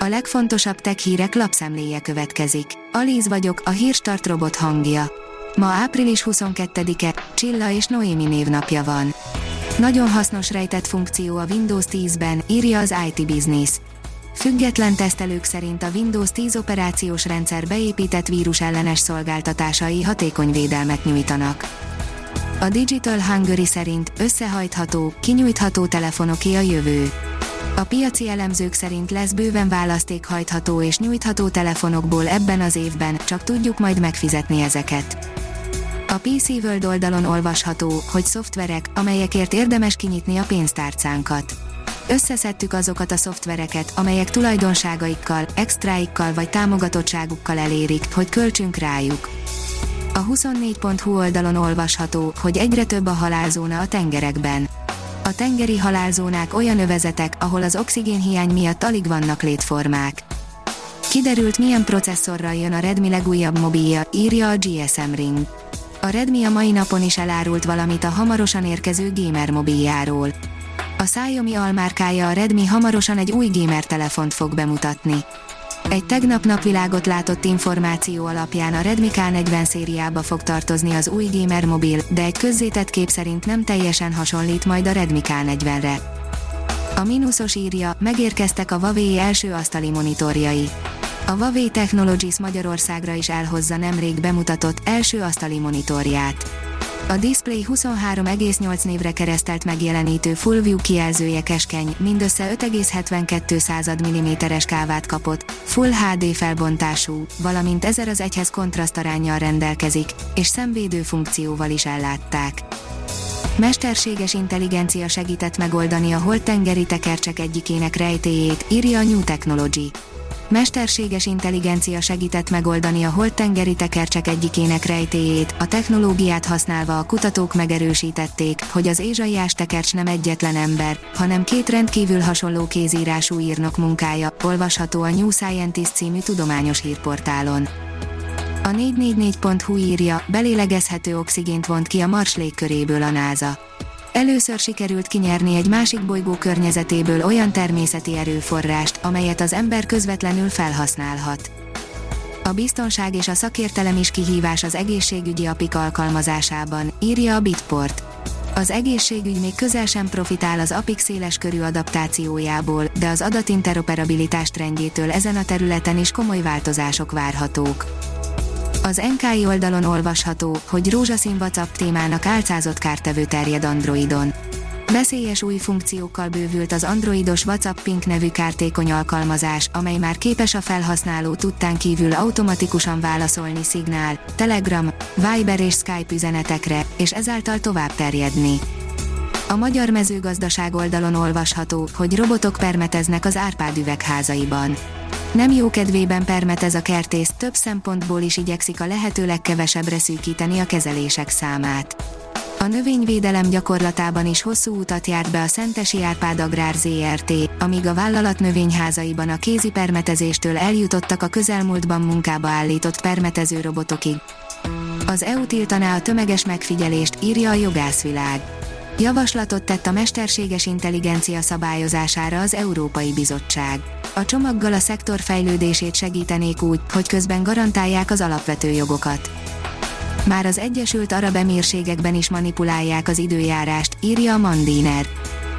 A legfontosabb tech hírek lapszemléje következik. Alíz vagyok, a hírstart robot hangja. Ma április 22-e, Csilla és Noémi névnapja van. Nagyon hasznos rejtett funkció a Windows 10-ben, írja az IT Business. Független tesztelők szerint a Windows 10 operációs rendszer beépített vírus ellenes szolgáltatásai hatékony védelmet nyújtanak. A Digital Hungary szerint összehajtható, kinyújtható telefonoké a jövő. A piaci elemzők szerint lesz bőven választékhajtható és nyújtható telefonokból ebben az évben, csak tudjuk majd megfizetni ezeket. A PC World oldalon olvasható, hogy szoftverek, amelyekért érdemes kinyitni a pénztárcánkat. Összeszedtük azokat a szoftvereket, amelyek tulajdonságaikkal, extráikkal vagy támogatottságukkal elérik, hogy költsünk rájuk. A 24.hu oldalon olvasható, hogy egyre több a halálzóna a tengerekben. A tengeri halálzónák olyan övezetek, ahol az oxigénhiány miatt alig vannak létformák. Kiderült milyen processzorral jön a Redmi legújabb mobilja, írja a GSM Ring. A Redmi a mai napon is elárult valamit a hamarosan érkező gamer mobiljáról. A Xiaomi almárkája a Redmi hamarosan egy új gamer telefont fog bemutatni. Egy tegnap napvilágot látott információ alapján a Redmi K40 szériába fog tartozni az új gamer mobil, de egy közzétett kép szerint nem teljesen hasonlít majd a Redmi K40-re. A mínuszos írja, megérkeztek a Huawei első asztali monitorjai. A Huawei Technologies Magyarországra is elhozza nemrég bemutatott első asztali monitorját. A Display 23,8 névre keresztelt megjelenítő Full View kijelzője keskeny, mindössze 5,72 mm-es kávát kapott, Full HD felbontású, valamint 1000 az egyhez kontrasztarányjal rendelkezik, és szemvédő funkcióval is ellátták. Mesterséges intelligencia segített megoldani a holtengeri tekercsek egyikének rejtéjét, írja a New Technology mesterséges intelligencia segített megoldani a holttengeri tekercsek egyikének rejtéjét, a technológiát használva a kutatók megerősítették, hogy az ézsaiás tekercs nem egyetlen ember, hanem két rendkívül hasonló kézírású írnok munkája, olvasható a New Scientist című tudományos hírportálon. A 444.hu írja, belélegezhető oxigént vont ki a Mars légköréből a NASA Először sikerült kinyerni egy másik bolygó környezetéből olyan természeti erőforrást, amelyet az ember közvetlenül felhasználhat. A biztonság és a szakértelem is kihívás az egészségügyi apik alkalmazásában, írja a Bitport. Az egészségügy még közel sem profitál az apik széles körű adaptációjából, de az adatinteroperabilitás trendjétől ezen a területen is komoly változások várhatók. Az NKI oldalon olvasható, hogy rózsaszín WhatsApp témának álcázott kártevő terjed Androidon. Veszélyes új funkciókkal bővült az androidos WhatsApp Pink nevű kártékony alkalmazás, amely már képes a felhasználó tudtán kívül automatikusan válaszolni Signál, Telegram, Viber és Skype üzenetekre, és ezáltal tovább terjedni. A magyar mezőgazdaság oldalon olvasható, hogy robotok permeteznek az Árpád üvegházaiban. Nem jó kedvében permetez a kertész, több szempontból is igyekszik a lehető legkevesebbre szűkíteni a kezelések számát. A növényvédelem gyakorlatában is hosszú utat járt be a Szentesi Árpád Agrár ZRT, amíg a vállalat növényházaiban a kézi permetezéstől eljutottak a közelmúltban munkába állított permetező robotokig. Az EU tiltaná a tömeges megfigyelést, írja a jogászvilág. Javaslatot tett a mesterséges intelligencia szabályozására az Európai Bizottság. A csomaggal a szektor fejlődését segítenék úgy, hogy közben garantálják az alapvető jogokat. Már az Egyesült Arab Emírségekben is manipulálják az időjárást, írja a Mandiner.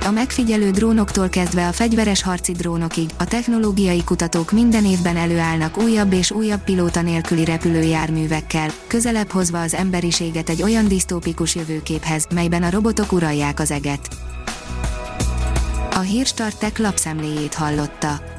A megfigyelő drónoktól kezdve a fegyveres harci drónokig, a technológiai kutatók minden évben előállnak újabb és újabb pilóta nélküli repülőjárművekkel, közelebb hozva az emberiséget egy olyan disztópikus jövőképhez, melyben a robotok uralják az eget. A Hírstartek lapszemléjét hallotta.